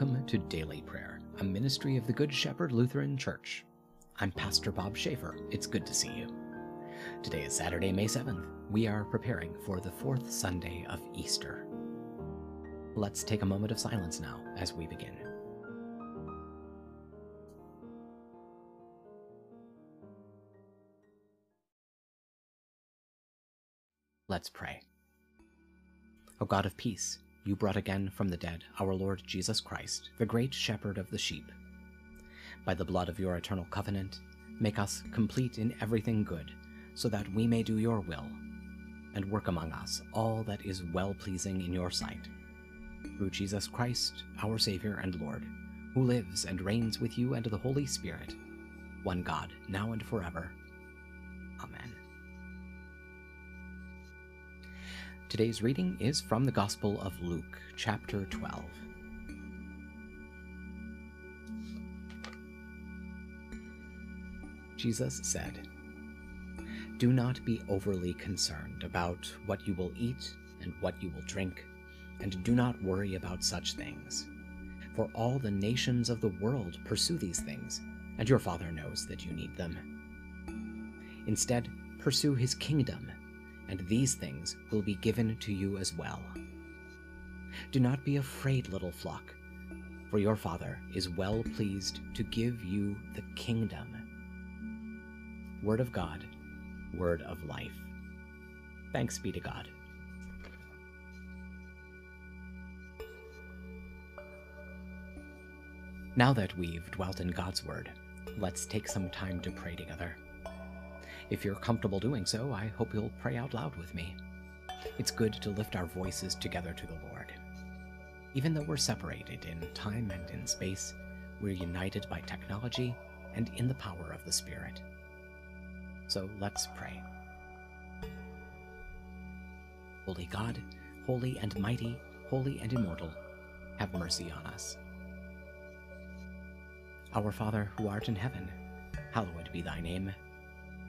Welcome to Daily Prayer, a ministry of the Good Shepherd Lutheran Church. I'm Pastor Bob Schaefer. It's good to see you. Today is Saturday, May 7th. We are preparing for the fourth Sunday of Easter. Let's take a moment of silence now as we begin. Let's pray. O God of peace, you brought again from the dead our Lord Jesus Christ, the great shepherd of the sheep. By the blood of your eternal covenant, make us complete in everything good, so that we may do your will, and work among us all that is well pleasing in your sight. Through Jesus Christ, our Savior and Lord, who lives and reigns with you and the Holy Spirit, one God, now and forever. Today's reading is from the Gospel of Luke, chapter 12. Jesus said, Do not be overly concerned about what you will eat and what you will drink, and do not worry about such things. For all the nations of the world pursue these things, and your Father knows that you need them. Instead, pursue his kingdom and these things will be given to you as well. Do not be afraid, little flock, for your Father is well pleased to give you the kingdom. Word of God, word of life. Thanks be to God. Now that we've dwelt in God's Word, let's take some time to pray together. If you're comfortable doing so, I hope you'll pray out loud with me. It's good to lift our voices together to the Lord. Even though we're separated in time and in space, we're united by technology and in the power of the Spirit. So let's pray. Holy God, holy and mighty, holy and immortal, have mercy on us. Our Father, who art in heaven, hallowed be thy name.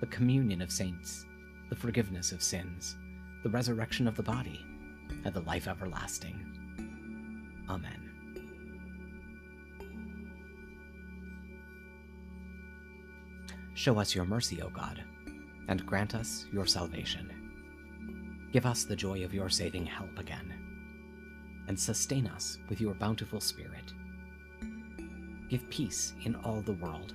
the communion of saints, the forgiveness of sins, the resurrection of the body, and the life everlasting. Amen. Show us your mercy, O God, and grant us your salvation. Give us the joy of your saving help again, and sustain us with your bountiful Spirit. Give peace in all the world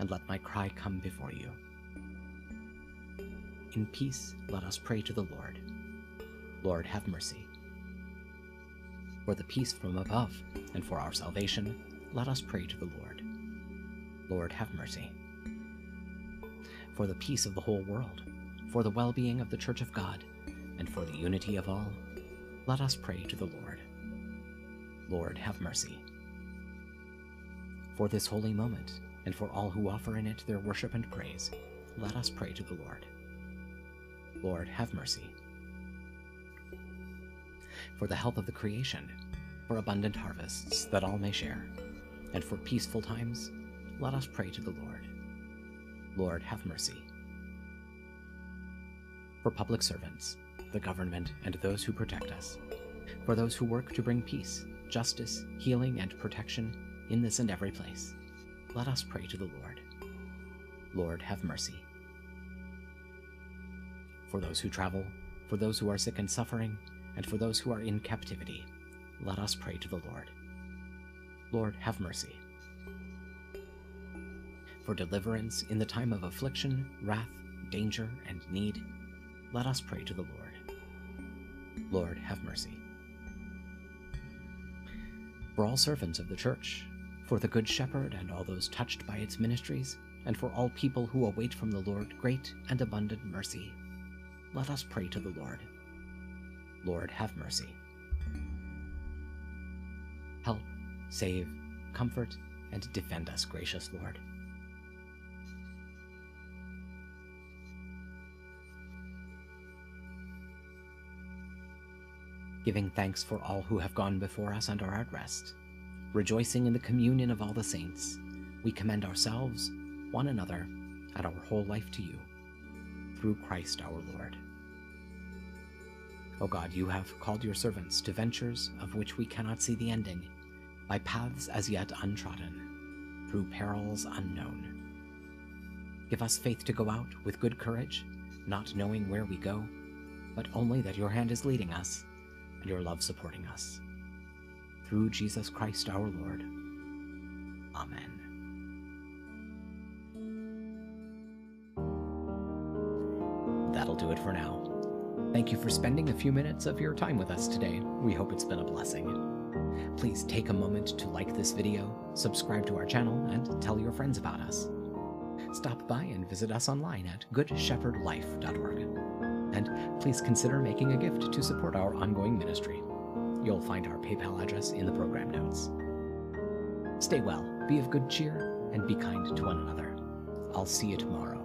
and let my cry come before you. In peace, let us pray to the Lord. Lord, have mercy. For the peace from above and for our salvation, let us pray to the Lord. Lord, have mercy. For the peace of the whole world, for the well being of the Church of God, and for the unity of all, let us pray to the Lord. Lord, have mercy. For this holy moment, and for all who offer in it their worship and praise, let us pray to the Lord. Lord, have mercy. For the health of the creation, for abundant harvests that all may share, and for peaceful times, let us pray to the Lord. Lord, have mercy. For public servants, the government, and those who protect us, for those who work to bring peace, justice, healing, and protection in this and every place, let us pray to the Lord. Lord, have mercy. For those who travel, for those who are sick and suffering, and for those who are in captivity, let us pray to the Lord. Lord, have mercy. For deliverance in the time of affliction, wrath, danger, and need, let us pray to the Lord. Lord, have mercy. For all servants of the Church, for the Good Shepherd and all those touched by its ministries, and for all people who await from the Lord great and abundant mercy, let us pray to the Lord. Lord, have mercy. Help, save, comfort, and defend us, gracious Lord. Giving thanks for all who have gone before us and are at rest, rejoicing in the communion of all the saints, we commend ourselves, one another, and our whole life to you, through Christ our Lord. O God, you have called your servants to ventures of which we cannot see the ending, by paths as yet untrodden, through perils unknown. Give us faith to go out with good courage, not knowing where we go, but only that your hand is leading us and your love supporting us. Through Jesus Christ our Lord. Amen. That'll do it for now. Thank you for spending a few minutes of your time with us today. We hope it's been a blessing. Please take a moment to like this video, subscribe to our channel, and tell your friends about us. Stop by and visit us online at goodshepherdlife.org. And please consider making a gift to support our ongoing ministry. You'll find our PayPal address in the program notes. Stay well, be of good cheer, and be kind to one another. I'll see you tomorrow.